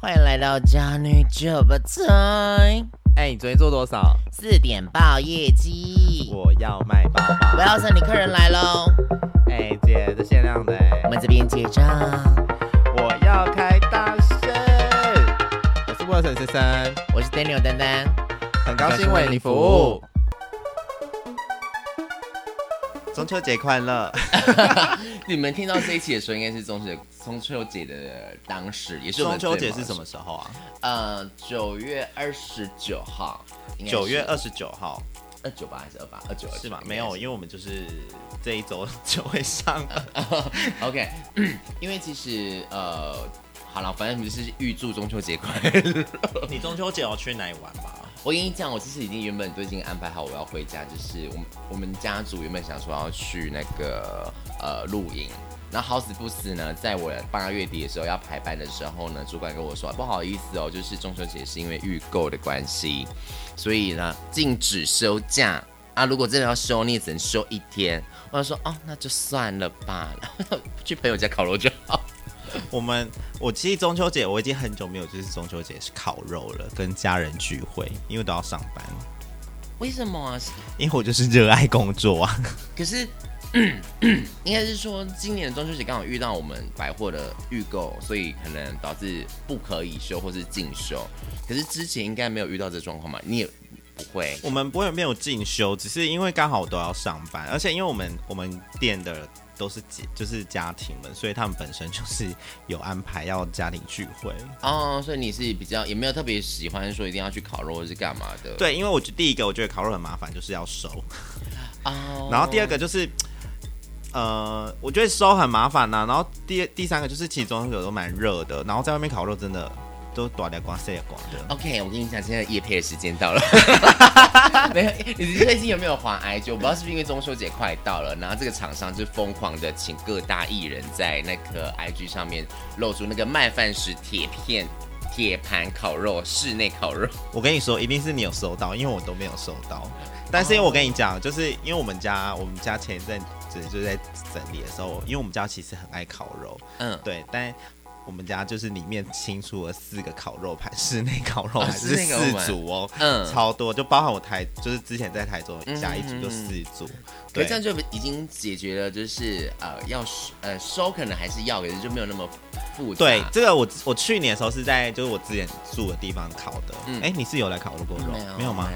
欢迎来到家女酒吧台。哎，你昨天做多少？四点报业绩。我要卖包包。我要送你客人来喽。哎，姐，这限量的。我们这边结账。我要开大声。我是沃森先生，我是 Daniel 丹丹，很高兴为你服务。中秋节快乐！你们听到这一期的时候，应该是中秋中秋节的当时，也是中秋节是什么时候啊？呃，九月二十九号。九月二十九号，二九八还是二八？二九是吗？没有，因为我们就是这一周就会上了。OK，因为其实呃，好了，反正就是预祝中秋节快乐。你中秋节要去哪里玩吗？我跟你讲，我其实已经原本都已经安排好我要回家，就是我们我们家族原本想说要去那个呃露营，那好死不死呢，在我八月底的时候要排班的时候呢，主管跟我说不好意思哦，就是中秋节是因为预购的关系，所以呢禁止休假啊，如果真的要休，你也只能休一天。我就说哦，那就算了吧，去朋友家烤肉就好。我们我其实中秋节我已经很久没有就是中秋节是烤肉了，跟家人聚会，因为都要上班。为什么啊？因为我就是热爱工作啊。可是，应该是说今年的中秋节刚好遇到我们百货的预购，所以可能导致不可以休或是进修。可是之前应该没有遇到这状况嘛？你也不会？我们不会没有进修，只是因为刚好都要上班，而且因为我们我们店的。都是家，就是家庭们，所以他们本身就是有安排要家庭聚会哦。所以你是比较也没有特别喜欢说一定要去烤肉或是干嘛的？对，因为我觉得第一个我觉得烤肉很麻烦，就是要收 哦。然后第二个就是，呃，我觉得收很麻烦呐、啊。然后第第三个就是其中有都蛮热的，然后在外面烤肉真的。都短的光，细点光的。OK，我跟你讲，现在夜配的时间到了。没有，你最近有没有滑 IG？我不知道是不是因为中秋节快到了，然后这个厂商就疯狂的请各大艺人在那个 IG 上面露出那个麦饭石铁片、铁盘烤肉、室内烤肉。我跟你说，一定是你有收到，因为我都没有收到。但是因为我跟你讲，就是因为我们家，我们家前一阵子就在整理的时候，因为我们家其实很爱烤肉，嗯，对，但。我们家就是里面清出了四个烤肉盘，室内烤肉还是四组哦，嗯，超多，就包含我台，就是之前在台中加一组就四组，嗯、对，这样就已经解决了，就是呃要呃收可能还是要，可是就没有那么复杂。对，这个我我去年的时候是在就是我之前住的地方烤的，嗯，哎，你是有来烤过肉？没有，吗？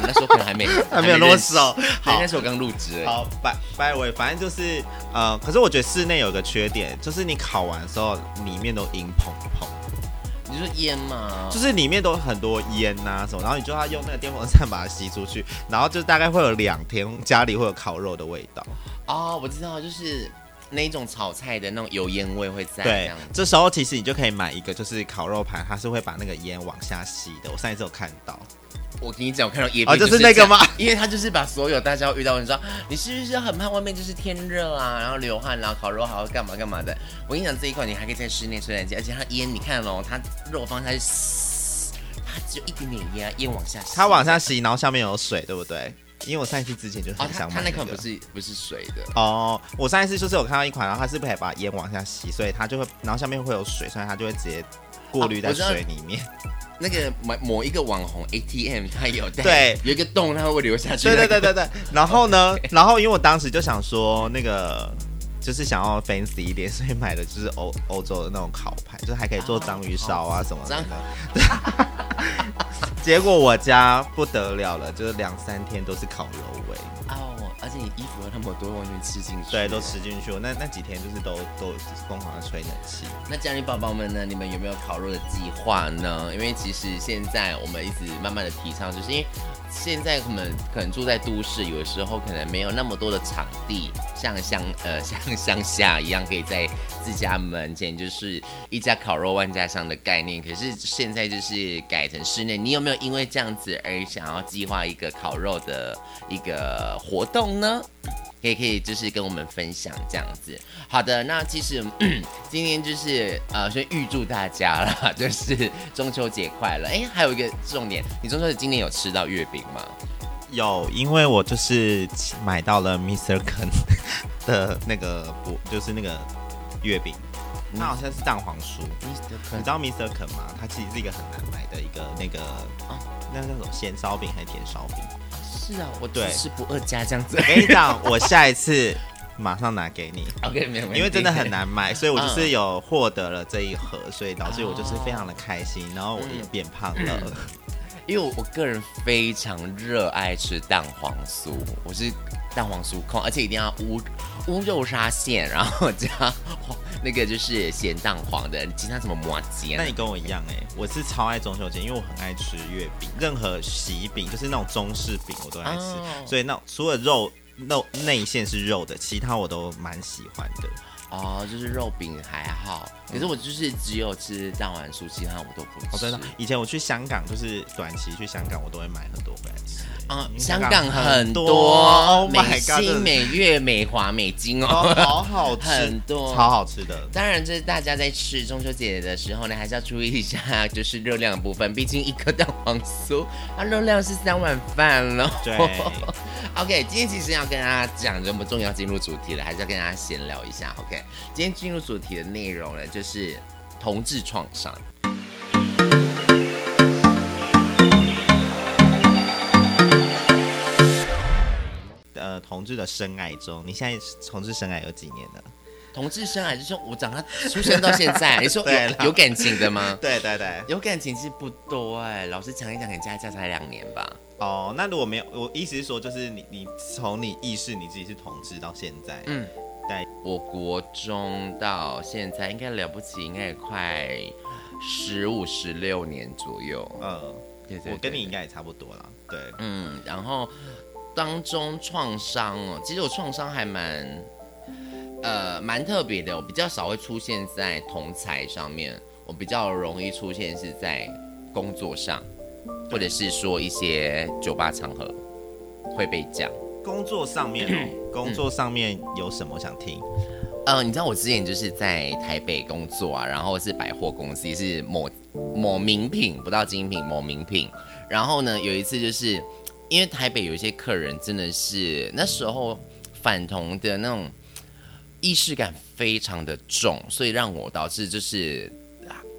那时候可能还没 还没有那么熟，好，那时候我刚入职。好，by by way，反正就是呃，可是我觉得室内有个缺点，就是你烤完的时候里面。都烟砰砰，你说烟嘛？就是里面都很多烟呐、啊、什么，然后你就要用那个电风扇把它吸出去，然后就大概会有两天家里会有烤肉的味道。哦，我知道，就是那种炒菜的那种油烟味会在。对，这时候其实你就可以买一个，就是烤肉盘，它是会把那个烟往下吸的。我上一次有看到。我跟你讲，我看到叶啊，就是那个吗？因为他就是把所有大家遇到，你知道，你是不是很怕外面就是天热啊，然后流汗然后烤肉还要干嘛干嘛的？我跟你讲，这一款你还可以在室内吹冷气，而且它烟，你看哦，它肉放下去，它只有一点点烟，烟往下吸，它往下吸，然后下面有水，对不对？因为我上一次之前就很想买、那个，它、哦、那款不是不是水的哦。我上一次就是有看到一款，然后它是不是可以把烟往下吸，所以它就会，然后下面会有水，所以它就会直接过滤在水里面。哦 那个某某一个网红 ATM，它有对，有一个洞，它会流下去。对对对对对。然后呢，然后因为我当时就想说，那个就是想要 fancy 一点，所以买的就是欧欧洲的那种烤盘，就是还可以做章鱼烧啊什么的。结果我家不得了了，就是两三天都是烤肉味。且你衣服有那么多完全吃进去，对，都吃进去。那那几天就是都都疯狂的吹冷气。那家里宝宝们呢？你们有没有烤肉的计划呢？因为其实现在我们一直慢慢的提倡，就是因为现在我们可能住在都市，有的时候可能没有那么多的场地，像乡呃 像乡下一样，可以在自家门前就是一家烤肉万家香的概念。可是现在就是改成室内，你有没有因为这样子而想要计划一个烤肉的一个活动？呢，可以可以，就是跟我们分享这样子。好的，那其实 今天就是呃，先预祝大家啦，就是中秋节快乐。哎，还有一个重点，你中秋节今年有吃到月饼吗？有，因为我就是买到了 Mr. Ken 的那个不，就是那个月饼。它好像是蛋黄酥。你知道 Mr. 肯吗？它其实是一个很难买的一个那个，哦、那个叫什么咸烧饼还是甜烧饼？是啊，我对是不二家这样子。我跟你讲，我下一次 马上拿给你。OK，没有问题。因为真的很难买，所以我就是有获得了这一盒，所以导致我就是非常的开心，然后我也变胖了。嗯嗯因为我我个人非常热爱吃蛋黄酥，我是蛋黄酥控，而且一定要乌乌肉沙馅，然后加那个就是咸蛋黄的，其他什么麻煎。那你跟我一样哎、欸，我是超爱中秋节，因为我很爱吃月饼，任何喜饼就是那种中式饼我都爱吃，哦、所以那除了肉肉内馅是肉的，其他我都蛮喜欢的。哦，就是肉饼还好，可是我就是只有吃蛋黄酥，其他我都不吃。哦，真的，以前我去香港，就是短期去香港，我都会买很多回来吃。嗯，香港很多，美心、美月、美华、美金哦，好好吃，很多，超好吃的。当然，就是大家在吃中秋节的时候呢，还是要注意一下，就是热量的部分。毕竟一颗蛋黄酥，它热量是三碗饭了。对。OK，今天其实要跟大家讲，这么重要进入主题了，还是要跟大家闲聊一下。OK，今天进入主题的内容呢，就是同志创伤。呃，同志的深爱中，你现在同志深爱有几年了？同志深爱就是说我长大出生到现在，你说 有有感情的吗？对对对，有感情其实不多哎，老实讲一讲，可能加一加才两年吧。哦，那如果没有，我意思是说，就是你你从你意识你自己是同志到现在，嗯，在我国中到现在，应该了不起，应该也快十五十六年左右。嗯，对对，我跟你应该也差不多了。对，嗯，然后。当中创伤哦，其实我创伤还蛮，呃，蛮特别的。我比较少会出现在同才上面，我比较容易出现是在工作上，或者是说一些酒吧场合会被讲。工作上面哦，工作上面有什么想听？嗯、呃，你知道我之前就是在台北工作啊，然后是百货公司，是某某名品，不到精品，某名品。然后呢，有一次就是。因为台北有一些客人真的是那时候反同的那种意识感非常的重，所以让我导致就是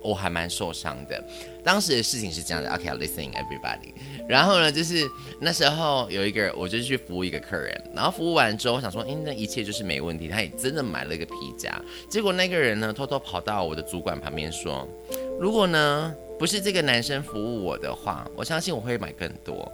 我还蛮受伤的。当时的事情是这样的，OK，listening everybody。然后呢，就是那时候有一个，我就去服务一个客人，然后服务完之后，我想说，哎，那一切就是没问题。他也真的买了一个皮夹，结果那个人呢，偷偷跑到我的主管旁边说，如果呢不是这个男生服务我的话，我相信我会买更多。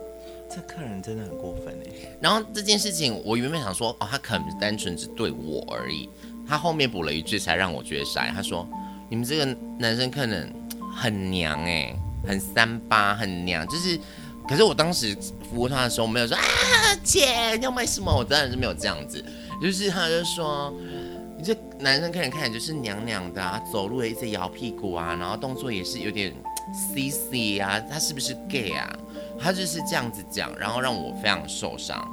这客人真的很过分哎！然后这件事情，我原本想说，哦，他可能单纯只对我而已。他后面补了一句，才让我觉得傻。他说：“你们这个男生可能很娘哎，很三八，很娘。”就是，可是我当时服务他的时候，没有说啊，姐要买什么？我当然是没有这样子。就是他就说，你这男生客人看起来就是娘娘的啊，走路也一直摇屁股啊，然后动作也是有点 C C 啊，他是不是 gay 啊？他就是这样子讲，然后让我非常受伤。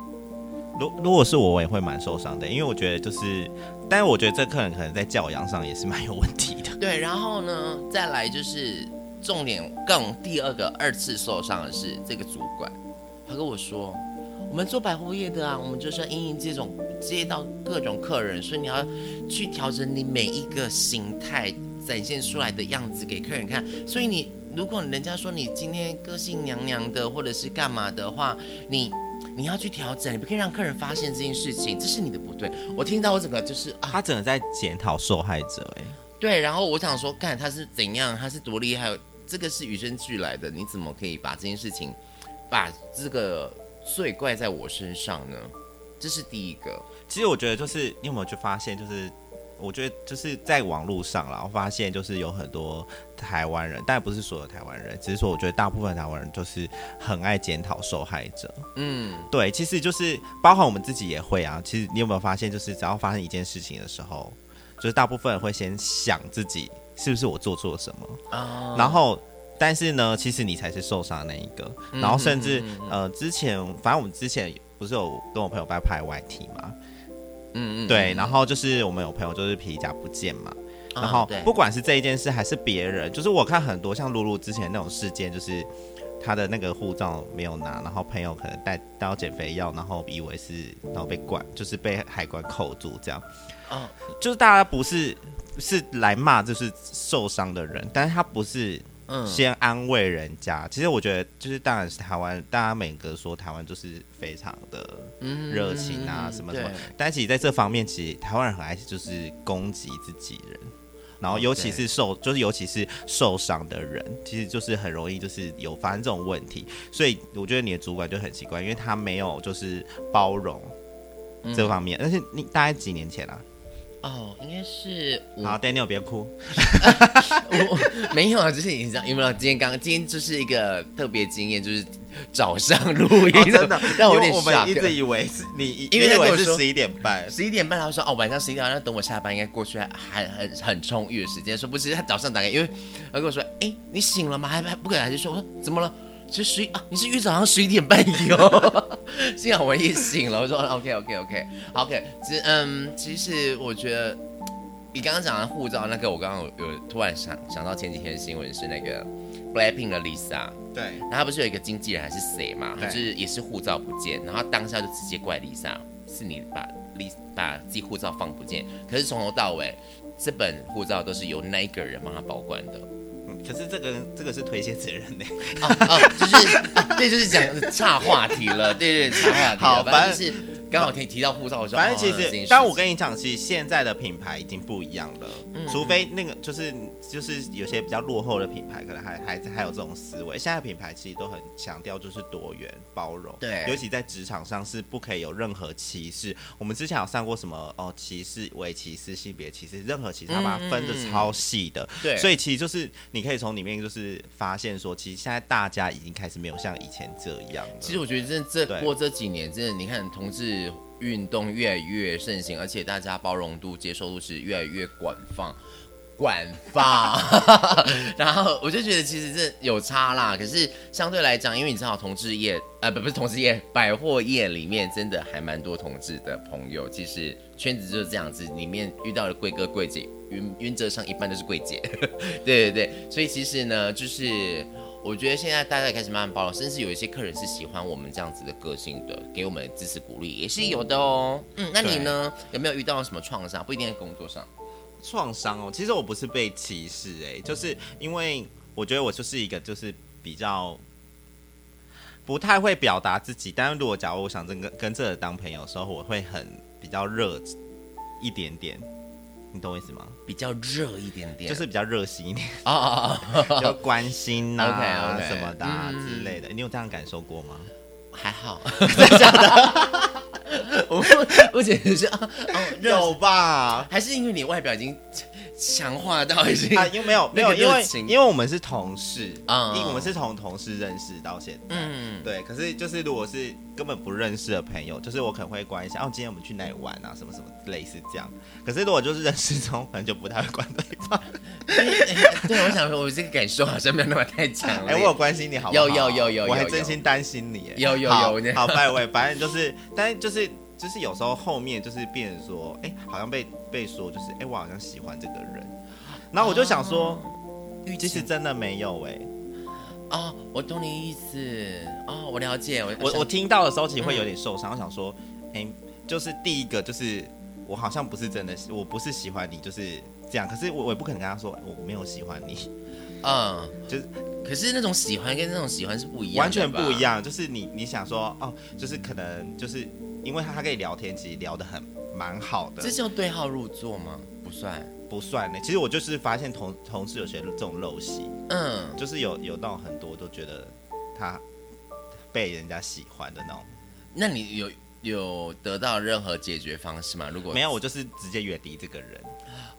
如如果是我，我也会蛮受伤的，因为我觉得就是，但是我觉得这客人可能在教养上也是蛮有问题的。对，然后呢，再来就是重点更第二个二次受伤的是这个主管，他跟我说，我们做百货业的啊，我们就是要因应这种接到各种客人，所以你要去调整你每一个形态展现出来的样子给客人看，所以你。如果人家说你今天个性娘娘的，或者是干嘛的话，你你要去调整，你不可以让客人发现这件事情，这是你的不对。我听到我整个就是，啊、他整个在检讨受害者，哎，对。然后我想说，看他是怎样，他是多厉害，这个是与生俱来的，你怎么可以把这件事情，把这个罪怪在我身上呢？这是第一个。其实我觉得就是你有没有去发现，就是。我觉得就是在网络上，然后发现就是有很多台湾人，但不是所有台湾人，只是说我觉得大部分台湾人就是很爱检讨受害者。嗯，对，其实就是包含我们自己也会啊。其实你有没有发现，就是只要发生一件事情的时候，就是大部分人会先想自己是不是我做错了什么啊？然后，但是呢，其实你才是受伤那一个。然后甚至呃，之前反正我们之前不是有跟我朋友在拍 YT 吗？嗯嗯，对，然后就是我们有朋友就是皮夹不见嘛，嗯、然后不管是这一件事还是别人，就是我看很多像露露之前那种事件，就是他的那个护照没有拿，然后朋友可能带带到减肥药，然后以为是然后被关，就是被海关扣住这样。哦，就是大家不是是来骂就是受伤的人，但是他不是先安慰人家。嗯、其实我觉得就是当然是台湾，大家每个说台湾就是非常的热情啊什么什么，但其实在这方面，其实台湾人很爱就是攻击自己人。然后，尤其是受，就是尤其是受伤的人，其实就是很容易就是有发生这种问题。所以我觉得你的主管就很奇怪，因为他没有就是包容这方面。但是你大概几年前啊？哦，应该是好，Daniel 别哭，我没有啊，就是你知道有没有？今天刚刚今天就是一个特别经验，就是早上录音，真的让我有点傻。我们一直以为是你，因为以为是十一点半，十一点半，他说哦，晚上十一点半，那等我下班应该过去还还很很充裕的时间。说不是，他早上打开，因为他跟我说，哎，你醒了吗？还还不可能，还是说我说怎么了？其实啊，你是约早上十一点半有，幸好我也醒了。我说 OK OK OK OK，其实嗯，其实我觉得你刚刚讲的护照那个，我刚刚有，有突然想想到前几天的新闻是那个 Blackpink 的 Lisa，对，然后他不是有一个经纪人还是谁嘛，就是也是护照不见，然后当下就直接怪 Lisa，是你把 Lisa 把自己护照放不见，可是从头到尾这本护照都是由那个人帮他保管的。可是这个这个是推卸责任呢？哦哦，就是、啊、对，就是讲岔话题了，对对，岔话题。好，反正是。刚好可以提到护照的时候，反正其实，但我跟你讲，其实现在的品牌已经不一样了。嗯，除非那个就是就是有些比较落后的品牌，可能还还还有这种思维。现在品牌其实都很强调就是多元包容，对，尤其在职场上是不可以有任何歧视。我们之前有上过什么哦，歧视、伪歧视、性别歧视，任何歧视，他把它分的超细的。对，所以其实就是你可以从里面就是发现说，其实现在大家已经开始没有像以前这样了。其实我觉得这这过这几年，真的你看同志。运动越来越盛行，而且大家包容度、接受度是越来越广泛，广泛。然后我就觉得其实这有差啦。可是相对来讲，因为你知道同志业，呃，不不是同志业，百货业里面真的还蛮多同志的朋友。其实圈子就是这样子，里面遇到的贵哥贵姐，原原则上一般都是贵姐。对对对，所以其实呢，就是。我觉得现在大家开始慢慢包容，甚至有一些客人是喜欢我们这样子的个性的，给我们支持鼓励也是有的哦。嗯，那你呢？有没有遇到什么创伤？不一定在工作上。创伤哦，其实我不是被歧视哎，就是因为我觉得我就是一个就是比较不太会表达自己，但是如果假如我想跟跟这个当朋友的时候，我会很比较热一点点。你懂我意思吗？比较热一点点，就是比较热心一点啊啊啊！就关心 呐、什么的、之类的，你有这样感受过吗？还好，真的。我我简直是哦，有吧？还是因为你外表已经。强化到已经啊，因为没有没有，因为因为我们是同事啊，因为我们是从同事认识到现在，嗯，对。可是就是如果是根本不认识的朋友，就是我可能会关一下，哦，今天我们去哪里玩啊，什么什么类似这样。可是如果就是认识中，可能就不太会关对方。对，我想说，我这个感受好像没有那么太强了。哎，我有关心你好不好？有有有有，我还真心担心你。有有有，好，拜拜。反正就是，但是就是。就是有时候后面就是变成说，哎、欸，好像被被说就是，哎、欸，我好像喜欢这个人，然后我就想说，其实真的没有哎、欸，哦，我懂你意思，哦，我了解，我我我听到的时候其实会有点受伤，嗯、我想说，哎、欸，就是第一个就是我好像不是真的，我不是喜欢你，就是这样，可是我我也不可能跟他说我没有喜欢你，嗯，就是，可是那种喜欢跟那种喜欢是不一样的，完全不一样，就是你你想说，哦，就是可能就是。因为他他可以聊天，其实聊得很蛮好的。这叫对号入座吗？不算，不算呢。其实我就是发现同同事有些这种陋习，嗯，就是有有那种很多都觉得他被人家喜欢的那种。那你有有得到任何解决方式吗？如果没有，我就是直接远离这个人，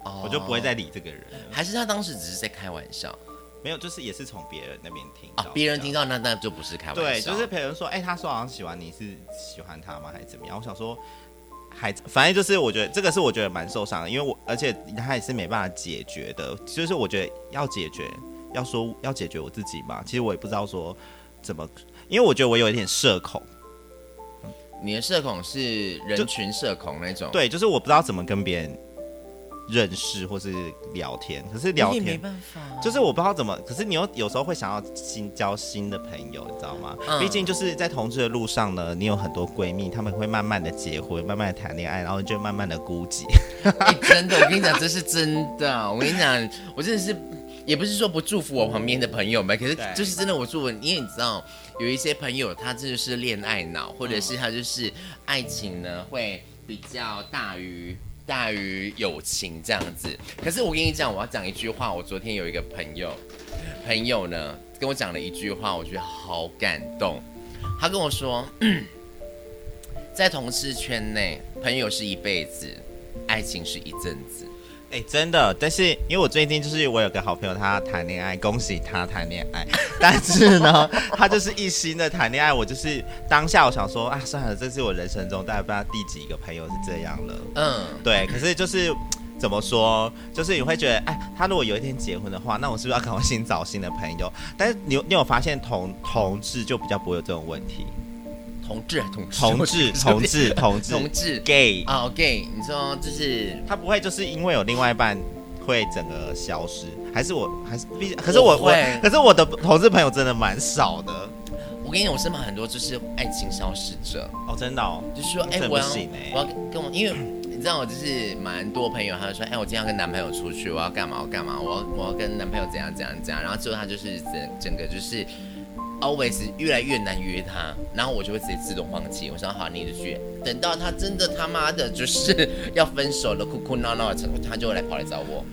哦，我就不会再理这个人。还是他当时只是在开玩笑？没有，就是也是从别人那边听到，别人听到那那就不是开玩笑。对，就是别人说，哎，他说好像喜欢你，是喜欢他吗，还是怎么样？我想说，还反正就是我觉得这个是我觉得蛮受伤的，因为我而且他也是没办法解决的。就是我觉得要解决，要说要解决我自己嘛，其实我也不知道说怎么，因为我觉得我有一点社恐。你的社恐是人群社恐那种？对，就是我不知道怎么跟别人认识或是聊天。可是聊天没办法，就是我不知道怎么。可是你又有时候会想要新交新的朋友，你知道吗？毕、嗯、竟就是在同志的路上呢，你有很多闺蜜，他们会慢慢的结婚，慢慢的谈恋爱，然后就慢慢的孤寂。欸、真的，我跟你讲，这是真的。我跟你讲，我真的是。也不是说不祝福我旁边的朋友们，可是就是真的我祝福，因为你知道有一些朋友他真的是恋爱脑，或者是他就是爱情呢会比较大于大于友情这样子。可是我跟你讲，我要讲一句话，我昨天有一个朋友朋友呢跟我讲了一句话，我觉得好感动。他跟我说，在同事圈内，朋友是一辈子，爱情是一阵子。哎、欸，真的，但是因为我最近就是我有个好朋友，他谈恋爱，恭喜他谈恋爱。但是呢，他就是一心的谈恋爱。我就是当下我想说啊，算了，这是我人生中大概不知道第几个朋友是这样了。嗯，对。可是就是怎么说，就是你会觉得，哎，他如果有一天结婚的话，那我是不是要赶快新找新的朋友？但是你你有发现同同志就比较不会有这种问题。同志，同志，同志，同志，同志，同志，gay 啊，gay，你说就是他不会就是因为有另外一半会整个消失，还是我还是毕竟，可是我会我，可是我的同志朋友真的蛮少的。我跟你讲，我身旁很多就是爱情消失者哦，真的哦，就是说，哎、欸，我要我要跟我，因为你知道我就是蛮多朋友，他就说，哎、欸，我今天要跟男朋友出去，我要干嘛？我干嘛？我要我要跟男朋友怎样怎样怎样，然后最后他就是整整个就是。Always 越来越难约他，然后我就会直接自动放弃。我想好，你的去，等到他真的他妈的就是要分手了，哭哭闹闹的程度，他就会来跑来找我。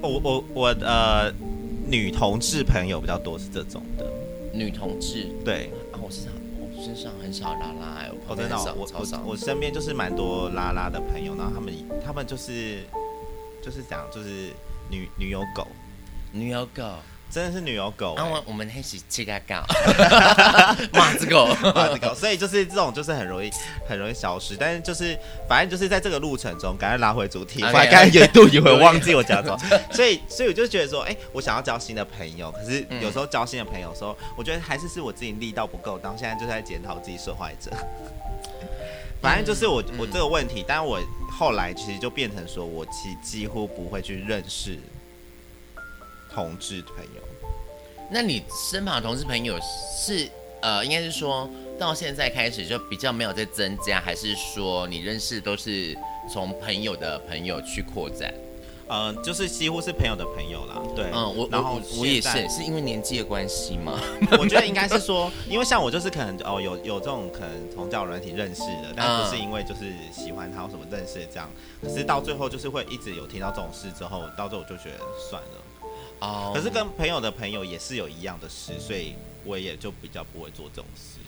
我我我呃，女同志朋友比较多是这种的。女同志对啊，我身上我身上很少拉拉哎，我真的我我我身边就是蛮多拉拉的朋友，然后他们他们就是就是讲就是女女友狗，女友狗。真的是女友狗、欸，然后我们一起乞丐狗，马子狗，马子狗，所以就是这种就是很容易很容易消失，但是就是反正就是在这个路程中，赶快拉回主题，我刚刚有一度以为忘记我讲什么，所以所以我就觉得说，哎、欸，我想要交新的朋友，可是有时候交新的朋友的时候，我觉得还是是我自己力道不够，当现在就在检讨自己受害者。反正就是我我这个问题，但我后来其实就变成说我其几乎不会去认识。同志朋友，那你身旁的同志朋友是呃，应该是说到现在开始就比较没有在增加，还是说你认识都是从朋友的朋友去扩展？嗯、呃，就是几乎是朋友的朋友啦。对，嗯，我然后我，我也是，是因为年纪的关系吗？我觉得应该是说，因为像我就是可能哦，有有这种可能从交友软体认识的，但不是因为就是喜欢他或什么认识的这样，可是到最后就是会一直有听到这种事之后，到最后我就觉得算了。哦、oh，可是跟朋友的朋友也是有一样的事，所以我也就比较不会做这种事。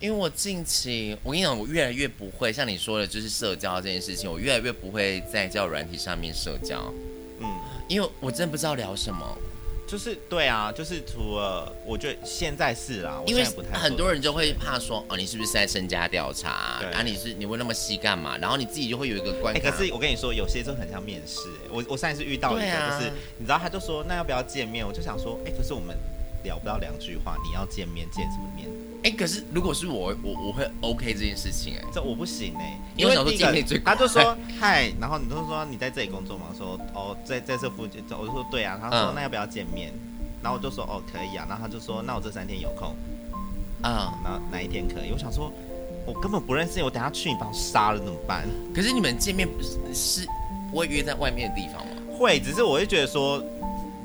因为我近期，我跟你讲，我越来越不会像你说的，就是社交这件事情，我越来越不会在交友软体上面社交。嗯，因为我真的不知道聊什么。就是对啊，就是除了我觉得现在是啦，因为很多人就会怕说哦，你是不是在身家调查？啊，你是你问那么细干嘛？然后你自己就会有一个关系。哎、欸，可是我跟你说，有些就很像面试。我我上一次遇到一个，就是、啊、你知道，他就说那要不要见面？我就想说，哎、欸，可是我们聊不到两句话，你要见面见什么面？哎、欸，可是如果是我，我我会 OK 这件事情、欸，哎，这我不行哎、欸，因为想说见面最快，他就说嗨，然后你就说你在这里工作吗？说哦，在在这附近，我就说对啊，他说、嗯、那要不要见面？然后我就说哦可以啊，然后他就说那我这三天有空，啊、嗯，那哪一天可以？我想说我根本不认识你，我等下去你把我杀了怎么办？可是你们见面不是是不会约在外面的地方吗？会，只是我会觉得说，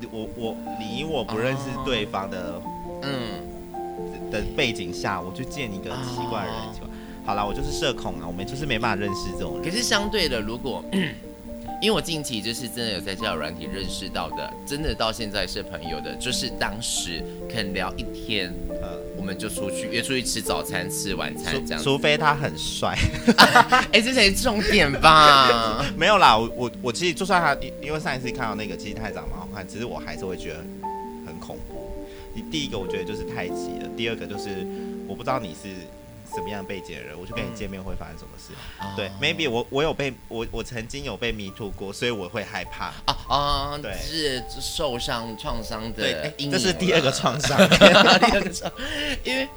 我我你我不认识对方的，嗯。的背景下，我去见一个奇怪的人，奇怪。好啦，我就是社恐啊，我们就是没办法认识这种人。可是相对的，如果因为我近期就是真的有在交友软体认识到的，真的到现在是朋友的，就是当时肯聊一天，呃，我们就出去约出去吃早餐、吃晚餐这样。除非他很帅，哎、欸，这才是重点吧？没有啦，我我我其实就算他，因为上一次看到那个，其实他长得蛮好看，只是我还是会觉得很恐怖。第一个我觉得就是太急了，第二个就是我不知道你是什么样的背景的人，我去跟你见面会发生什么事。嗯、对，maybe 我我有被我我曾经有被迷途过，所以我会害怕。啊啊，对，是受伤创伤的阴影。这是第二个创伤，第二个创，因为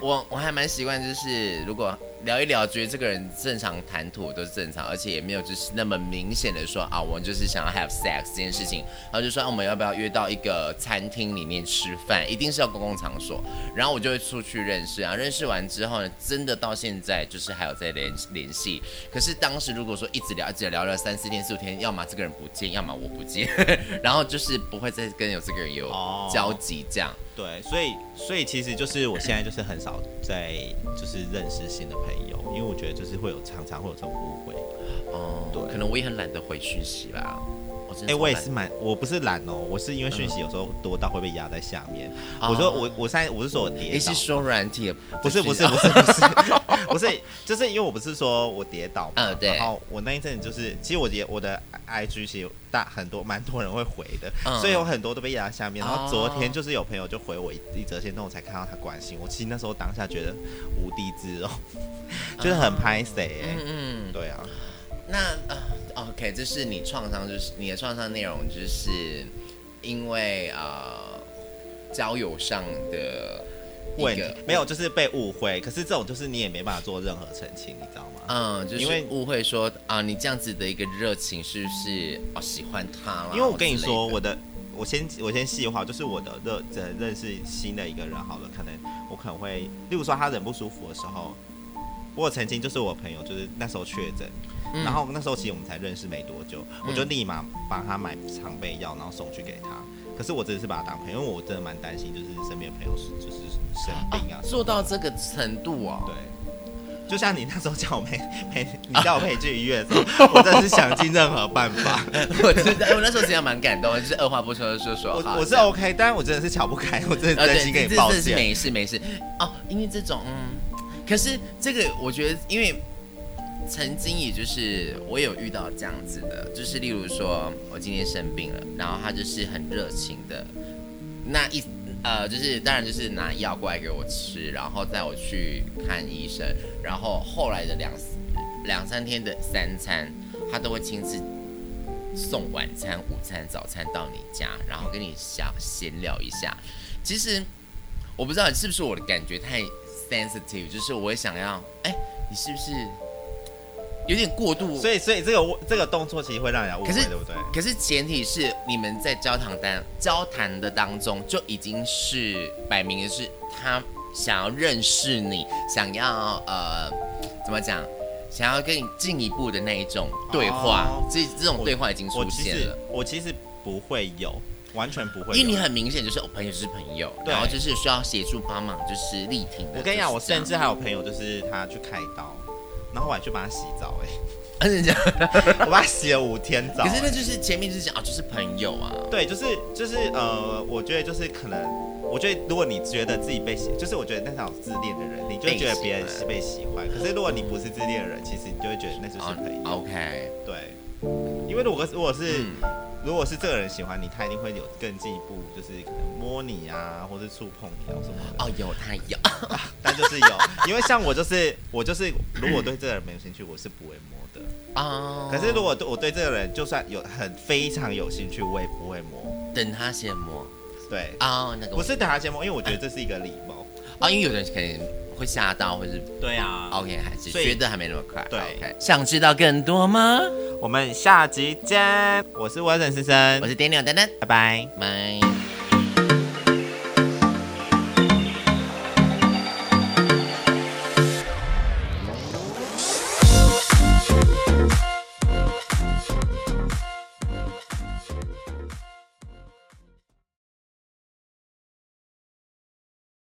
我我还蛮习惯，就是如果聊一聊，觉得这个人正常谈吐都是正常，而且也没有就是那么明显的说啊，我就是想要 have sex 这件事情，然后就说、啊、我们要不要约到一个餐厅里面吃饭，一定是要公共场所，然后我就会出去认识啊，认识完之后呢，真的到现在就是还有在联联系。可是当时如果说一直聊，一直聊了三四天、四五天，要么这个人不见，要么我不见，然后就是不会再跟有这个人有交集这样。Oh. 对，所以所以其实就是我现在就是很少在就是认识新的朋友，因为我觉得就是会有常常会有这种误会。哦，对，可能我也很懒得回讯息啦。哎、欸，我也是蛮，我不是懒哦，我是因为讯息有时候多到会被压在下面。嗯、我说我我现在我是说我跌倒，你是说软体？不是不是不是不 是不是，就是因为我不是说我跌倒嘛。嗯，对。然后我那一阵就是，其实我也我的 IG 其实大很多蛮多人会回的，嗯、所以有很多都被压在下面。然后昨天就是有朋友就回我一一则信，那我才看到他关心我。其实那时候当下觉得无地自容，就是很拍谢哎。嗯嗯，对啊。那呃，OK，这是你创伤，就是你的创伤内容，就是因为呃交友上的问题，没有，就是被误会。可是这种就是你也没办法做任何澄清，你知道吗？嗯，就是因为误会说啊，你这样子的一个热情是不是哦喜欢他了？因为我跟你说，我的我先我先细化，就是我的热认识新的一个人好了，可能我可能会，例如说他人不舒服的时候，我曾经就是我朋友，就是那时候确诊。嗯、然后那时候其实我们才认识没多久，嗯、我就立马帮他买常备药，然后送去给他。可是我真的是把他当朋友，因为我真的蛮担心，就是身边的朋友是就是生病啊，做到这个程度啊。对，就像你那时候叫我陪陪，你叫我陪你去医院的时候，我真的是想尽任何办法。我知道，我那时候其实蛮感动的，就是二话不说就说说。我我是 OK，但是我真的是瞧不开，我真的真心跟你抱歉。没事没事哦，因为这种嗯，可是这个我觉得因为。曾经也就是我有遇到这样子的，就是例如说我今天生病了，然后他就是很热情的，那一呃就是当然就是拿药过来给我吃，然后带我去看医生，然后后来的两两三天的三餐，他都会亲自送晚餐、午餐、早餐到你家，然后跟你想闲聊一下。其实我不知道是不是我的感觉太 sensitive，就是我想要，哎，你是不是？有点过度，所以所以这个这个动作其实会让人误会，对不对？可是前提是你们在交谈单交谈的当中就已经是摆明的是他想要认识你，想要呃怎么讲，想要跟你进一步的那一种对话，哦、这这种对话已经出现了。我其实，我其实不会有，完全不会有，因为你很明显就是我朋友就是朋友，然后就是需要协助帮忙，就是力挺的。我跟你讲，我甚至还有朋友就是他去开刀。然后我还去帮他洗澡，哎，我帮他洗了五天澡。可是那就是前面就是讲啊，就是朋友啊。对，就是就是呃，我觉得就是可能，我觉得如果你觉得自己被喜，就是我觉得那种自恋的人，你就会觉得别人是被喜欢。可是如果你不是自恋的人，其实你就会觉得那就是 朋友。OK，对，因为如果如果是。如果是这个人喜欢你，他一定会有更进一步，就是可能摸你啊，或者触碰你啊什么的。哦，有他有，但就是有，因为像我就是我就是，如果对这个人没有兴趣，我是不会摸的啊。可是如果对我对这个人就算有很非常有兴趣，我也不会摸，等他先摸。对啊，那个不是等他先摸，因为我觉得这是一个礼貌啊。因为有的人可能会吓到，或是对啊。OK，还是觉得还没那么快。对 OK，想知道更多吗？我们下集见。我是 Wilson 先生，我是 Daniel 丹丹，拜拜，拜。